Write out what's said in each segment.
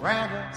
grant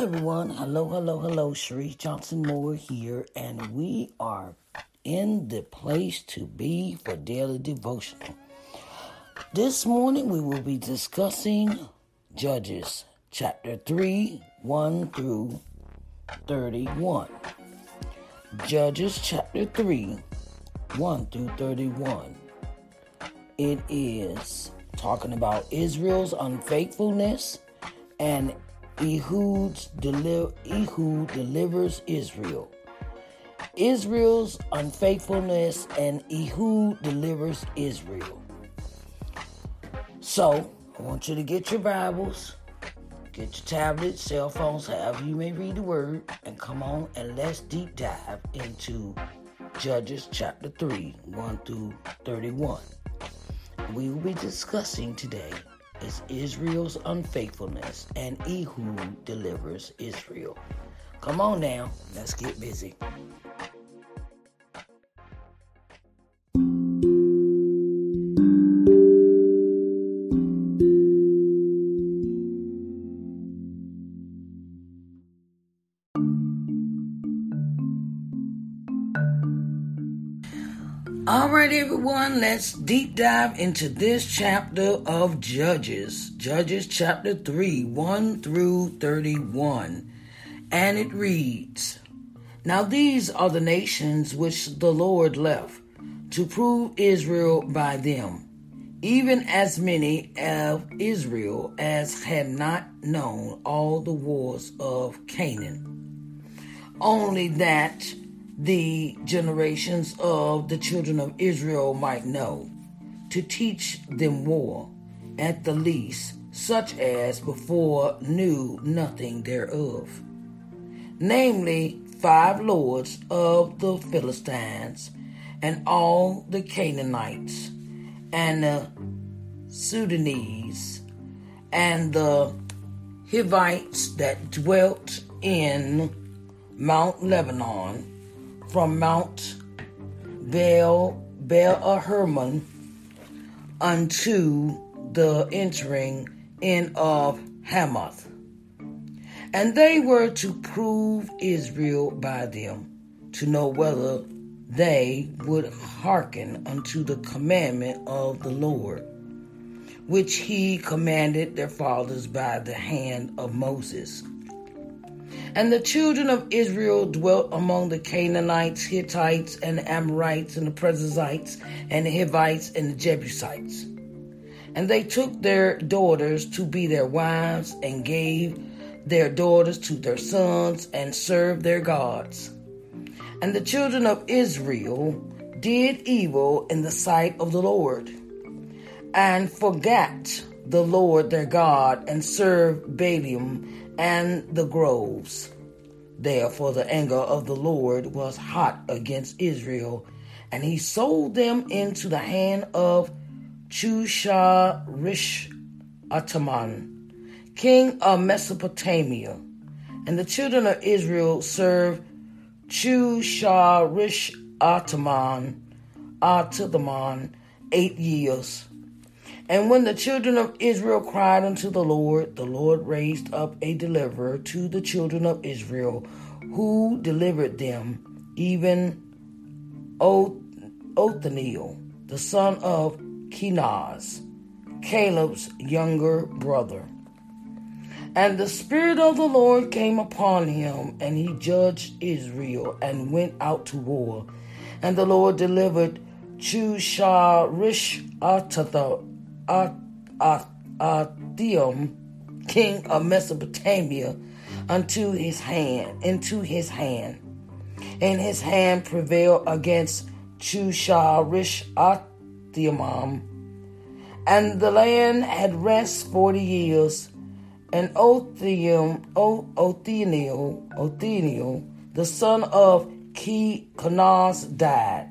everyone. Hello, hello, hello. Sharice Johnson Moore here, and we are in the place to be for daily devotional. This morning, we will be discussing Judges chapter 3 1 through 31. Judges chapter 3 1 through 31. It is talking about Israel's unfaithfulness and Ehud's deli- Ehud delivers Israel. Israel's unfaithfulness and Ehud delivers Israel. So, I want you to get your Bibles, get your tablets, cell phones, however you may read the word, and come on and let's deep dive into Judges chapter 3, 1 through 31. We will be discussing today is Israel's unfaithfulness and Ehud delivers Israel. Come on now, let's get busy. Right, everyone, let's deep dive into this chapter of Judges. Judges chapter 3, 1 through 31. And it reads Now these are the nations which the Lord left to prove Israel by them even as many of Israel as had not known all the wars of Canaan. Only that the generations of the children of Israel might know, to teach them war, at the least, such as before knew nothing thereof. Namely, five lords of the Philistines, and all the Canaanites, and the Sidonians, and the Hivites that dwelt in Mount Lebanon, from Mount Baal, Baal Hermon unto the entering in of Hamath. And they were to prove Israel by them, to know whether they would hearken unto the commandment of the Lord, which he commanded their fathers by the hand of Moses. And the children of Israel dwelt among the Canaanites, Hittites, and Amorites, and the Perizzites, and the Hivites, and the Jebusites. And they took their daughters to be their wives, and gave their daughters to their sons, and served their gods. And the children of Israel did evil in the sight of the Lord, and forgot the Lord their God, and served Baalim and the groves. Therefore, the anger of the Lord was hot against Israel, and he sold them into the hand of Chusharish Ataman, king of Mesopotamia. And the children of Israel served Chusharish Ataman, Ataman, eight years. And when the children of Israel cried unto the Lord, the Lord raised up a deliverer to the children of Israel, who delivered them, even Othniel, the son of Kenaz, Caleb's younger brother. And the Spirit of the Lord came upon him, and he judged Israel and went out to war. And the Lord delivered Chusharish Arthium, king of Mesopotamia, unto his hand, into his hand. And his hand prevailed against Chusharish Arthium, and the land had rest forty years. And Othniel, Othniel, Othniel, the son of Ki Kenaz, died.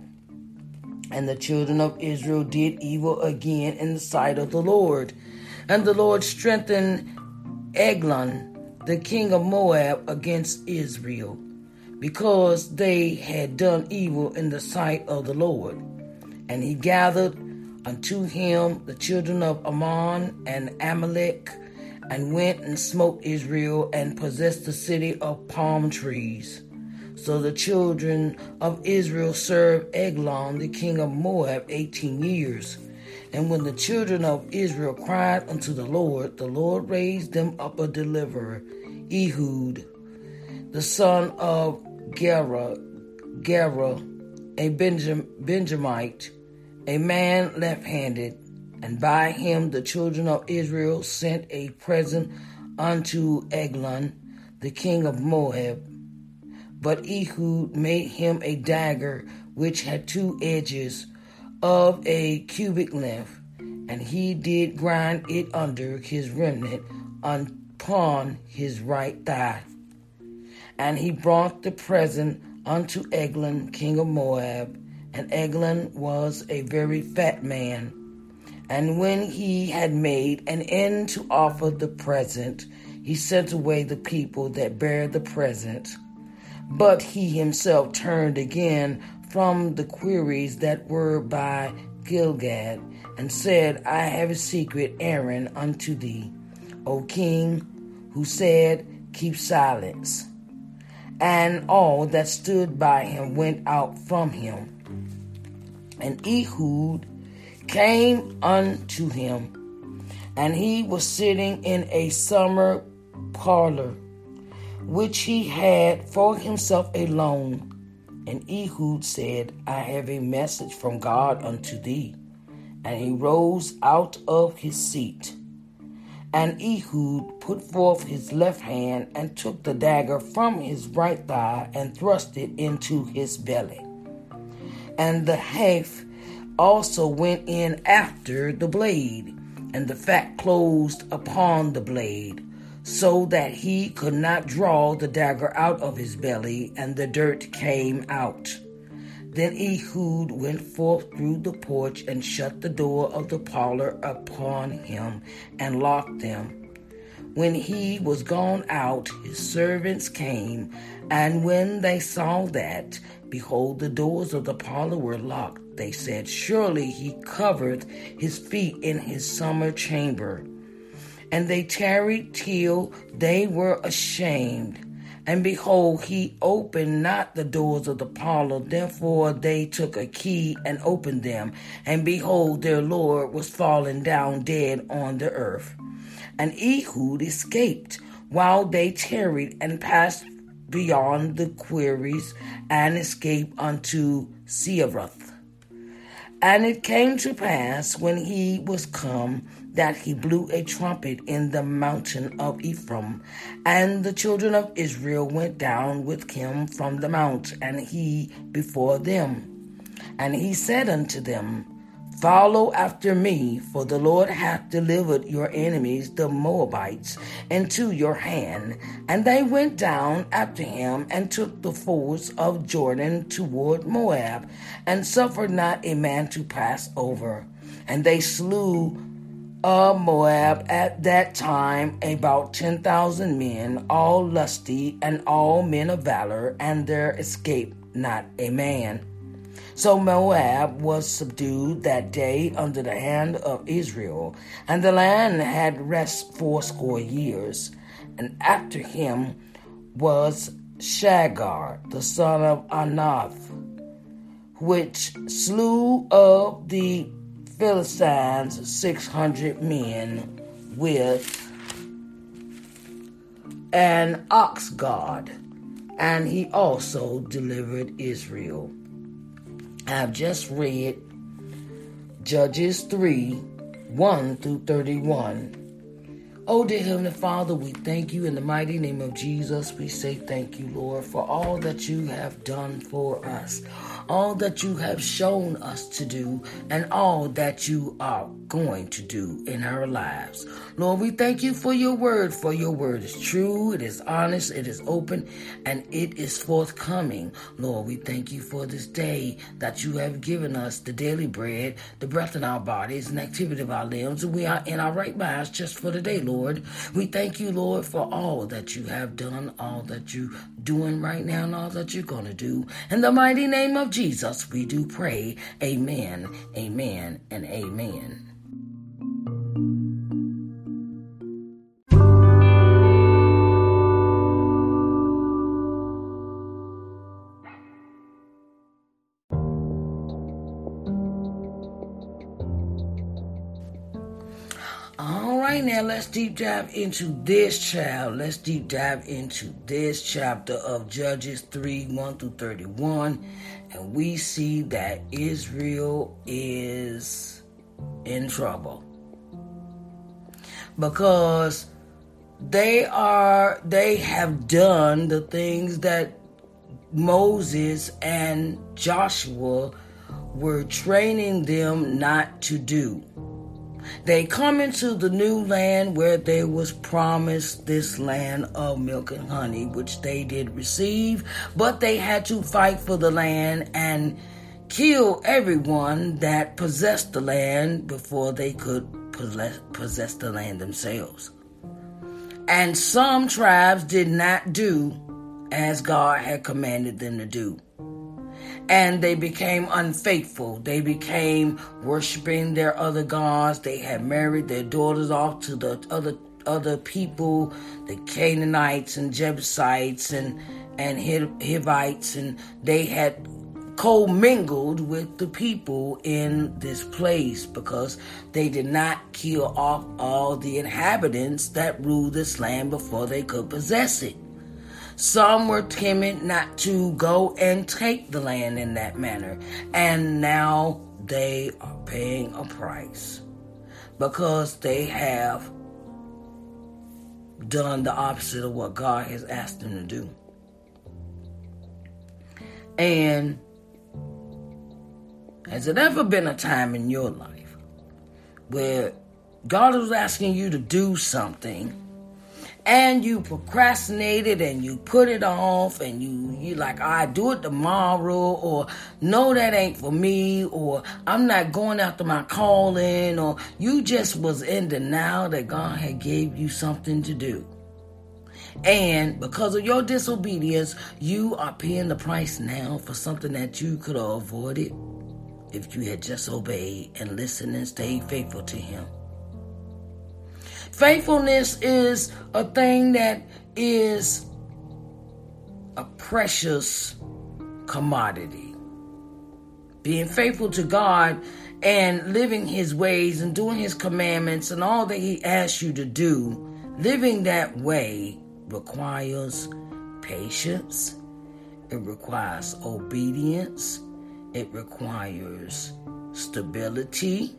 And the children of Israel did evil again in the sight of the Lord. And the Lord strengthened Eglon, the king of Moab, against Israel, because they had done evil in the sight of the Lord. And he gathered unto him the children of Ammon and Amalek, and went and smote Israel, and possessed the city of palm trees. So the children of Israel served Eglon, the king of Moab, eighteen years. And when the children of Israel cried unto the Lord, the Lord raised them up a deliverer, Ehud, the son of Gera, Gera, a Benjam, Benjamite, a man left handed. And by him the children of Israel sent a present unto Eglon, the king of Moab, but Ehud made him a dagger which had two edges of a cubit length, and he did grind it under his remnant upon his right thigh. And he brought the present unto Eglon, king of Moab, and Eglon was a very fat man. And when he had made an end to offer the present, he sent away the people that bare the present. But he himself turned again from the queries that were by Gilgal, and said, I have a secret errand unto thee, O king, who said, Keep silence. And all that stood by him went out from him. And Ehud came unto him, and he was sitting in a summer parlor which he had for himself alone. And Ehud said, I have a message from God unto thee. and he rose out of his seat. And Ehud put forth his left hand and took the dagger from his right thigh and thrust it into his belly. And the haft also went in after the blade, and the fat closed upon the blade, so that he could not draw the dagger out of his belly, and the dirt came out. Then Ehud went forth through the porch and shut the door of the parlor upon him and locked them. When he was gone out, his servants came, and when they saw that, behold, the doors of the parlor were locked, they said, Surely he covered his feet in his summer chamber. And they tarried till they were ashamed. And behold, he opened not the doors of the parlor. Therefore they took a key and opened them. And behold, their Lord was fallen down dead on the earth. And Ehud escaped while they tarried and passed beyond the quarries and escaped unto Seirath. And it came to pass when he was come that he blew a trumpet in the mountain of Ephraim. And the children of Israel went down with him from the mount, and he before them. And he said unto them, Follow after me, for the Lord hath delivered your enemies, the Moabites, into your hand. And they went down after him and took the fords of Jordan toward Moab, and suffered not a man to pass over. And they slew of Moab at that time about 10,000 men, all lusty and all men of valor, and there escaped not a man. So Moab was subdued that day under the hand of Israel, and the land had rest fourscore years. And after him was Shamgar, the son of Anath, which slew of the Philistines 600 men with an ox goad, and he also delivered Israel. I've just read Judges 3 1 through 31. Oh, dear Heavenly Father, we thank you in the mighty name of Jesus. We say thank you, Lord, for all that you have done for us all that you have shown us to do and all that you are going to do in our lives. Lord, we thank you for your word, for your word is true, it is honest, it is open, and it is forthcoming. Lord, we thank you for this day that you have given us the daily bread, the breath in our bodies, and activity of our limbs. and We are in our right minds just for the day, Lord. We thank you, Lord, for all that you have done, all that you're doing right now, and all that you're going to do. In the mighty name of Jesus, we do pray. Amen, amen, and amen. Right now, let's deep dive into this child. Let's deep dive into this chapter of Judges 3 1 through 31. And we see that Israel is in trouble. Because they are, they have done the things that Moses and Joshua were training them not to do. They come into the new land where they was promised this land of milk and honey, which they did receive, but they had to fight for the land and kill everyone that possessed the land before they could possess, possess the land themselves. And some tribes did not do as God had commanded them to do and they became unfaithful. They became worshiping their other gods. They had married their daughters off to the other other people, the Canaanites and Jebusites and and Hivites, and they had commingled with the people in this place because they did not kill off all the inhabitants that ruled this land before they could possess it. Some were timid not to go and take the land in that manner. And now they are paying a price because they have done the opposite of what God has asked them to do. And has it ever been a time in your life where God was asking you to do something and you procrastinated and you put it off and you you like I do it tomorrow or no that ain't for me or I'm not going after my calling or you just was in denial that God had gave you something to do. And because of your disobedience, you are paying the price now for something that you could have avoided if you had just obeyed and listened and stayed faithful to Him. Faithfulness is a thing that is a precious commodity. Being faithful to God and living His ways and doing His commandments and all that He asks you to do, living that way requires patience, it requires obedience, it requires stability,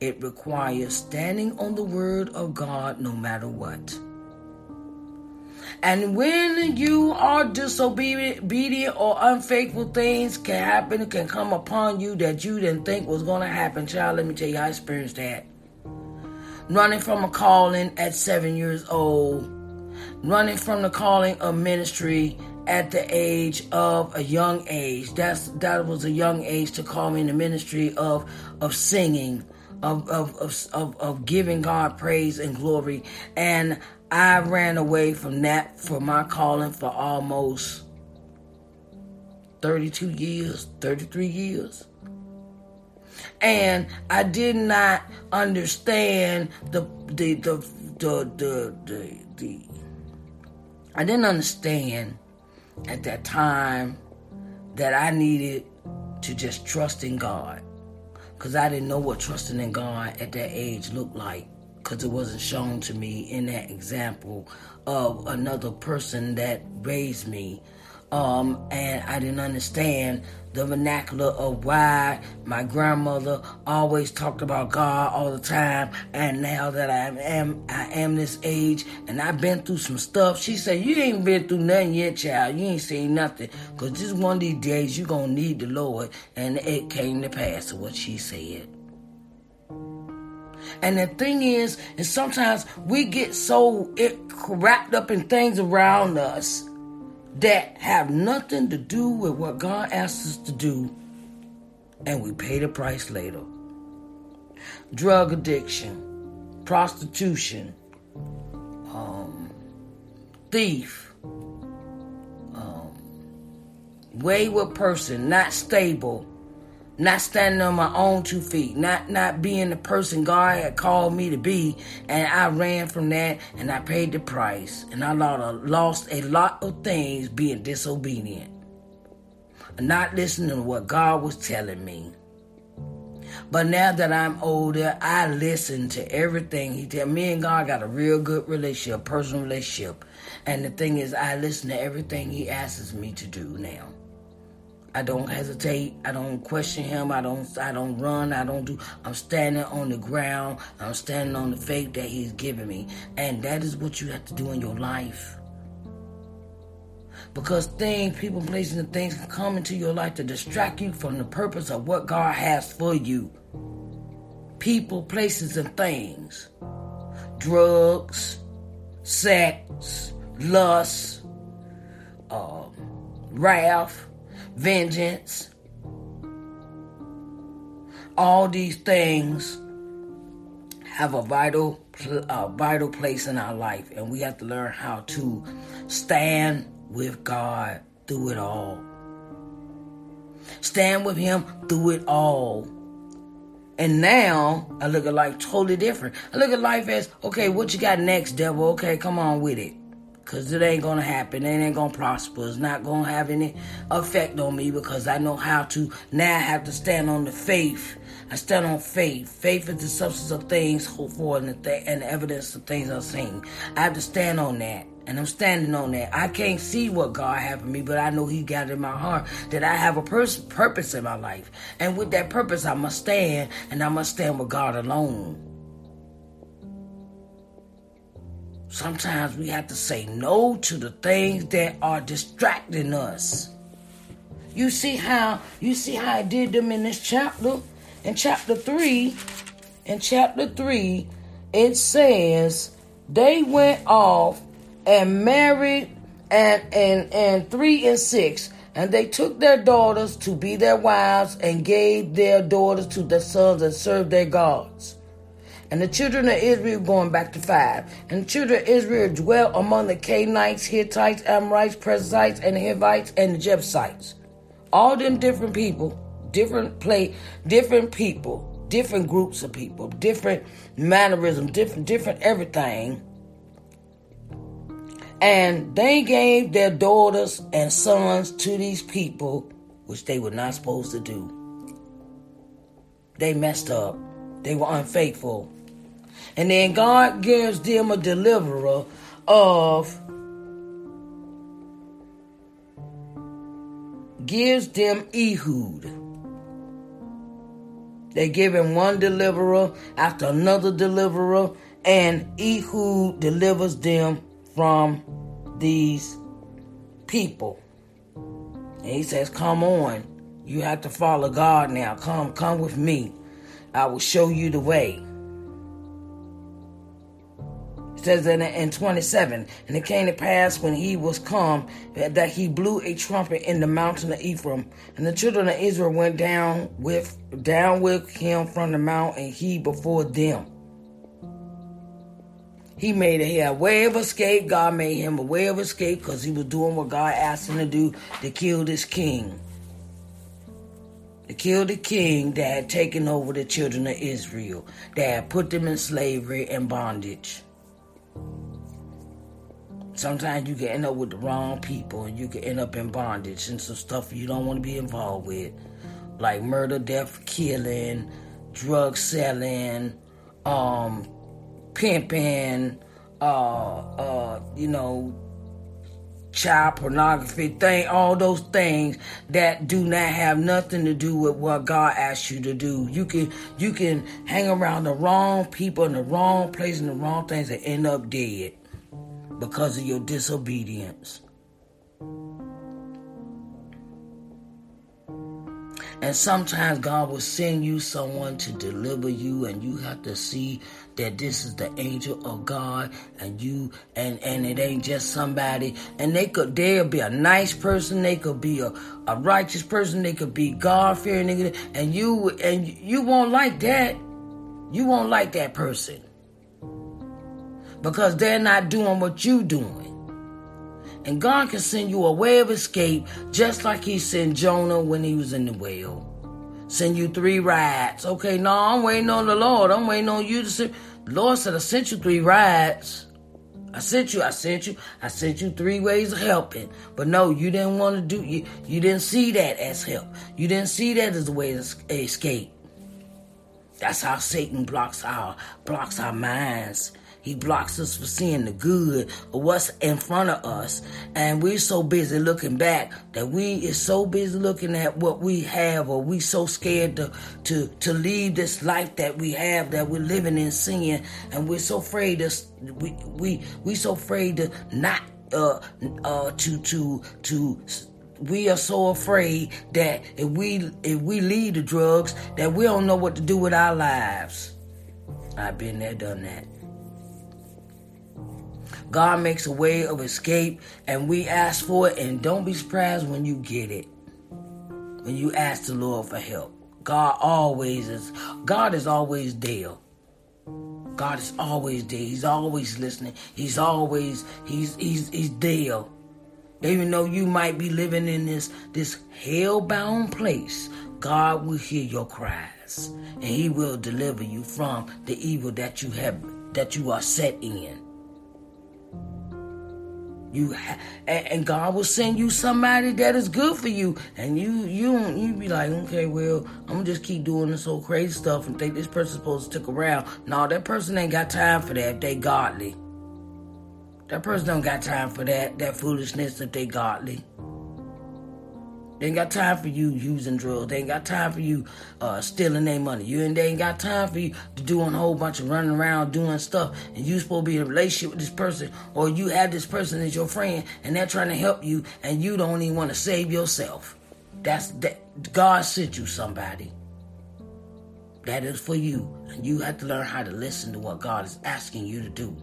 it requires standing on the word of God no matter what. And when you are disobedient or unfaithful, things can happen, can come upon you that you didn't think was going to happen. Child, let me tell you, I experienced that. Running from a calling at seven years old, running from the calling of ministry at the age of a young age. That's that was a young age to call me in the ministry of of singing, of of of of, giving God praise and glory. And I ran away from that for my calling for almost 32 years, 33 years. And I did not understand the the the the, the I didn't understand at that time that I needed to just trust in God. Because I didn't know what trusting in God at that age looked like. Because it wasn't shown to me in that example of another person that raised me um, and I didn't understand the vernacular of why my grandmother always talked about God all the time. And now that I am, I am this age, and I've been through some stuff. She said, "You ain't been through nothing yet, child. You ain't seen nothing, cause just one of these days you gonna need the Lord." And it came to pass. What she said. And the thing is, is sometimes we get so it wrapped up in things around us that have nothing to do with what God asks us to do, and we pay the price later. Drug addiction, prostitution, um, thief, um, wayward person, not stable, not standing on my own two feet, not not being the person God had called me to be, and I ran from that and I paid the price, and I lost a lot of things being disobedient, not listening to what God was telling me. But now that I'm older, I listen to everything he tell me and God got a real good relationship, personal relationship. And the thing is I listen to everything he asks me to do now. I don't hesitate. I don't question him. I don't I don't run. I don't do I'm standing on the ground. I'm standing on the faith that he's given me. And that is what you have to do in your life. Because things, people, places, and things can come into your life to distract you from the purpose of what God has for you. People, places, and things. Drugs, sex, lust, uh, wrath, vengeance. All these things have a vital, a vital place in our life, and we have to learn how to stand with God through it all. Stand with Him through it all. And now I look at life totally different. I look at life as okay, what you got next, devil? Okay, come on with it. Cause it ain't gonna happen. It ain't gonna prosper. It's not gonna have any effect on me because I know how to now I have to stand on the faith. I stand on faith. Faith is the substance of things hoped for and the, th- and the evidence of things unseen. I have to stand on that. And I'm standing on that. I can't see what God has for me, but I know He got it in my heart that I have a pers- purpose in my life. And with that purpose, I must stand, and I must stand with God alone. Sometimes we have to say no to the things that are distracting us. You see how you see how I did them in this chapter? In chapter 3, in chapter 3, it says they went off and married and and and 3 and 6 and they took their daughters to be their wives and gave their daughters to their sons and served their gods. And the children of Israel, going back to five, and the children of Israel dwelt among the Canaanites, Hittites, Amorites, Perizzites, and Hivites, and the Jebusites. All them different people, different play, different people, different groups of people, different mannerisms, different, different everything. And they gave their daughters and sons to these people, which they were not supposed to do. They messed up. They were unfaithful. And then God gives them a deliverer of gives them Ehud. They give him one deliverer after another deliverer, and Ehud delivers them from these people. And he says, Come on. You have to follow God now. Come, come with me. I will show you the way. It says in, in 27, and it came to pass when he was come that he blew a trumpet in the mountain of Ephraim, and the children of Israel went down with down with him from the mount, and he before them. He made a, a way of escape. God made him a way of escape because he was doing what God asked him to do to kill this king. To kill the king that had taken over the children of Israel, that had put them in slavery and bondage. Sometimes you can end up with the wrong people and you can end up in bondage and some stuff you don't want to be involved with. Like murder, death, killing, drug selling, um, pimping, uh, uh, you know, child pornography thing, all those things that do not have nothing to do with what God asked you to do. You can you can hang around the wrong people in the wrong place and the wrong things and end up dead because of your disobedience. And sometimes God will send you someone to deliver you, and you have to see that this is the angel of God, and you and and it ain't just somebody. And they could they'll be a nice person, they could be a, a righteous person, they could be God fearing, and you and you won't like that. You won't like that person because they're not doing what you're doing. And God can send you a way of escape just like He sent Jonah when he was in the whale. Send you three rides. Okay, no, I'm waiting on the Lord. I'm waiting on you to send. The Lord said, I sent you three rides. I sent you, I sent you, I sent you three ways of helping. But no, you didn't want to do you you didn't see that as help. You didn't see that as a way to escape. That's how Satan blocks our blocks our minds. He blocks us from seeing the good of what's in front of us. And we're so busy looking back that we is so busy looking at what we have or we so scared to, to, to leave this life that we have that we're living in sin. And we're so afraid to, we, we, we so afraid to not, uh, uh, to, to, to, we are so afraid that if we if we leave the drugs that we don't know what to do with our lives. I've been there, done that. God makes a way of escape, and we ask for it, and don't be surprised when you get it. When you ask the Lord for help. God always is, God is always there. God is always there. He's always listening. He's always, he's, he's, he's there. Even though you might be living in this, this hell-bound place, God will hear your cries, and He will deliver you from the evil that you have, that you are set in. You and God will send you somebody that is good for you, and you you you be like, okay, well, I'm gonna just keep doing this whole crazy stuff and think this person's supposed to stick around. No, that person ain't got time for that. If they godly, That person don't got time for that, that foolishness if they godly. They ain't got time for you using drugs. They ain't got time for you uh, stealing their money. You and they ain't got time for you to doing a whole bunch of running around doing stuff. And you supposed to be in a relationship with this person, or you have this person as your friend, and they're trying to help you, and you don't even want to save yourself. That's that. God sent you somebody. That is for you, and you have to learn how to listen to what God is asking you to do.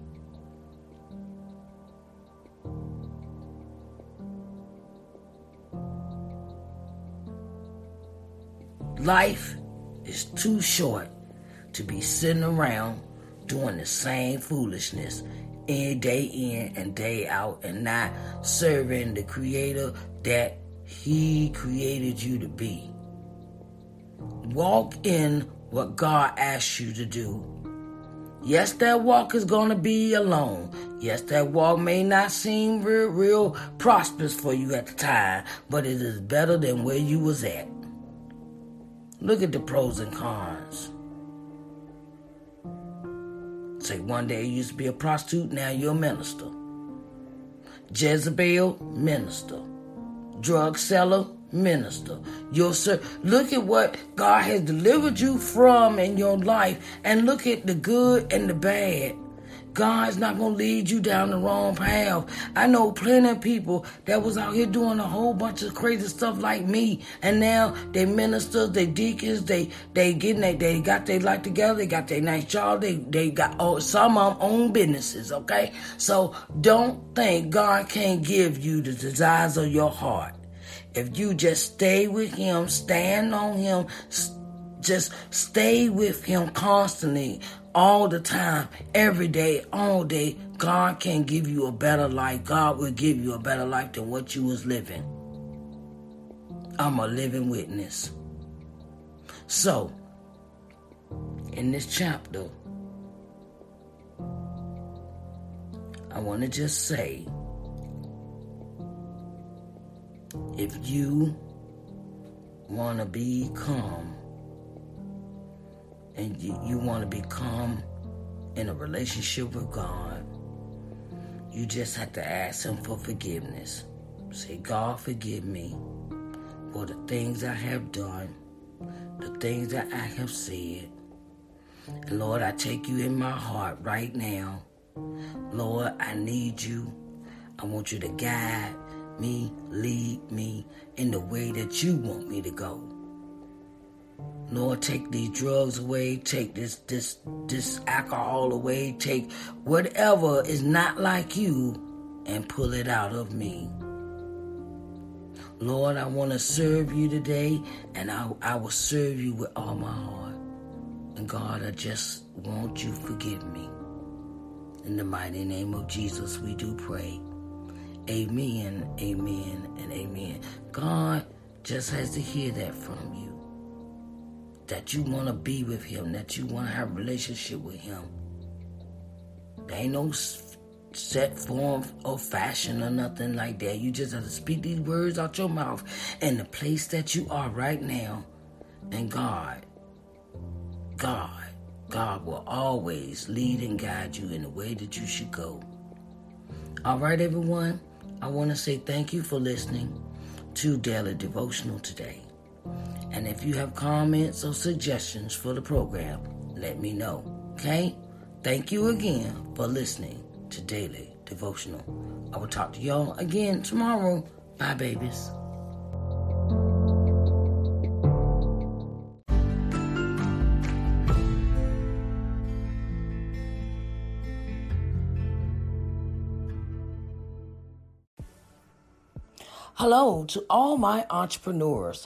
Life is too short to be sitting around doing the same foolishness in day in and day out and not serving the creator that he created you to be. Walk in what God asks you to do. Yes, that walk is going to be alone. Yes, that walk may not seem real, real prosperous for you at the time, but it is better than where you was at. Look at the pros and cons. Say one day you used to be a prostitute, now you're a minister. Jezebel, minister. Drug seller, minister. Your sir, look at what God has delivered you from in your life, and look at the good and the bad. God's not gonna lead you down the wrong path. I know plenty of people that was out here doing a whole bunch of crazy stuff like me, and now they ministers, they deacons, they they getting they they got their life together, they got their nice job, they they got oh some of them own businesses. Okay, so don't think God can't give you the desires of your heart. If you just stay with Him, stand on Him, just stay with Him constantly all the time, every day, all day, God can give you a better life. God will give you a better life than what you was living. I'm a living witness. So, in this chapter, I want to just say if you want to become and you, you want to become in a relationship with God, you just have to ask Him for forgiveness. Say, God, forgive me for the things I have done, the things that I have said. And Lord, I take you in my heart right now. Lord, I need you. I want you to guide me, lead me in the way that you want me to go. Lord, take these drugs away, take this this this alcohol away, take whatever is not like you and pull it out of me. Lord, I want to serve you today, and I, I will serve you with all my heart. And God, I just want you forgive me. In the mighty name of Jesus, we do pray. Amen, amen, and amen. God just has to hear that from you that you want to be with him, that you want to have a relationship with him. There ain't no set form or fashion or nothing like that. You just have to speak these words out your mouth in the place that you are right now. And God, God, God will always lead and guide you in the way that you should go. All right, everyone. I want to say thank you for listening to Daily Devotional today. And if you have comments or suggestions for the program, let me know. Okay? Thank you again for listening to Daily Devotional. I will talk to y'all again tomorrow. Bye, babies. Hello to all my entrepreneurs.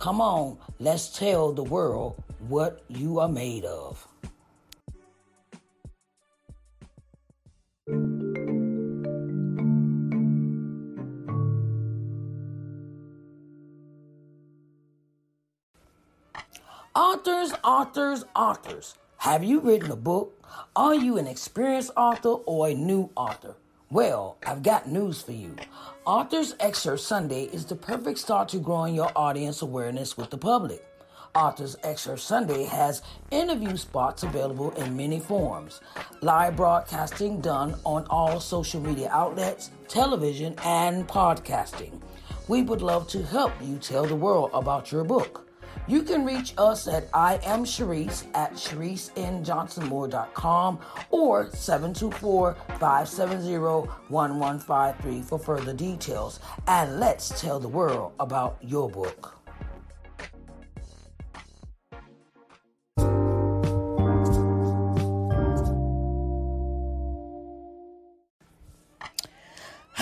Come on, let's tell the world what you are made of. Authors, authors, authors. Have you written a book? Are you an experienced author or a new author? Well, I've got news for you. Authors Excerpt Sunday is the perfect start to growing your audience awareness with the public. Authors Excerpt Sunday has interview spots available in many forms. Live broadcasting done on all social media outlets, television, and podcasting. We would love to help you tell the world about your book. You can reach us at I am Sharice at ShariceNJohnsonMoore.com or 724-570-1153 for further details. And let's tell the world about your book.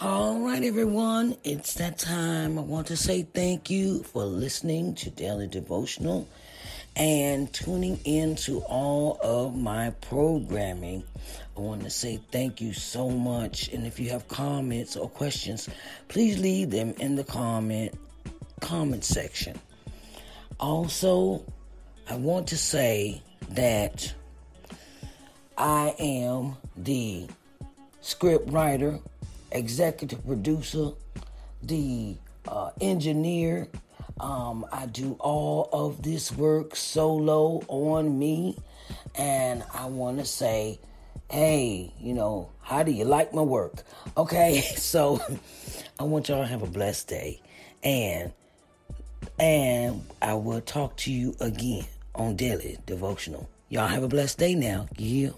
All right, everyone, it's that time. I want to say thank you for listening to Daily Devotional and tuning in to all of my programming. I want to say thank you so much. And if you have comments or questions, please leave them in the comment comment section. Also, I want to say that I am the script writer executive producer, the uh, engineer. Um, I do all of this work solo on me. And I want to say, hey, you know, how do you like my work? Okay, so I want y'all to have a blessed day. And and I will talk to you again on Daily Devotional. Y'all have a blessed day now. Yeah.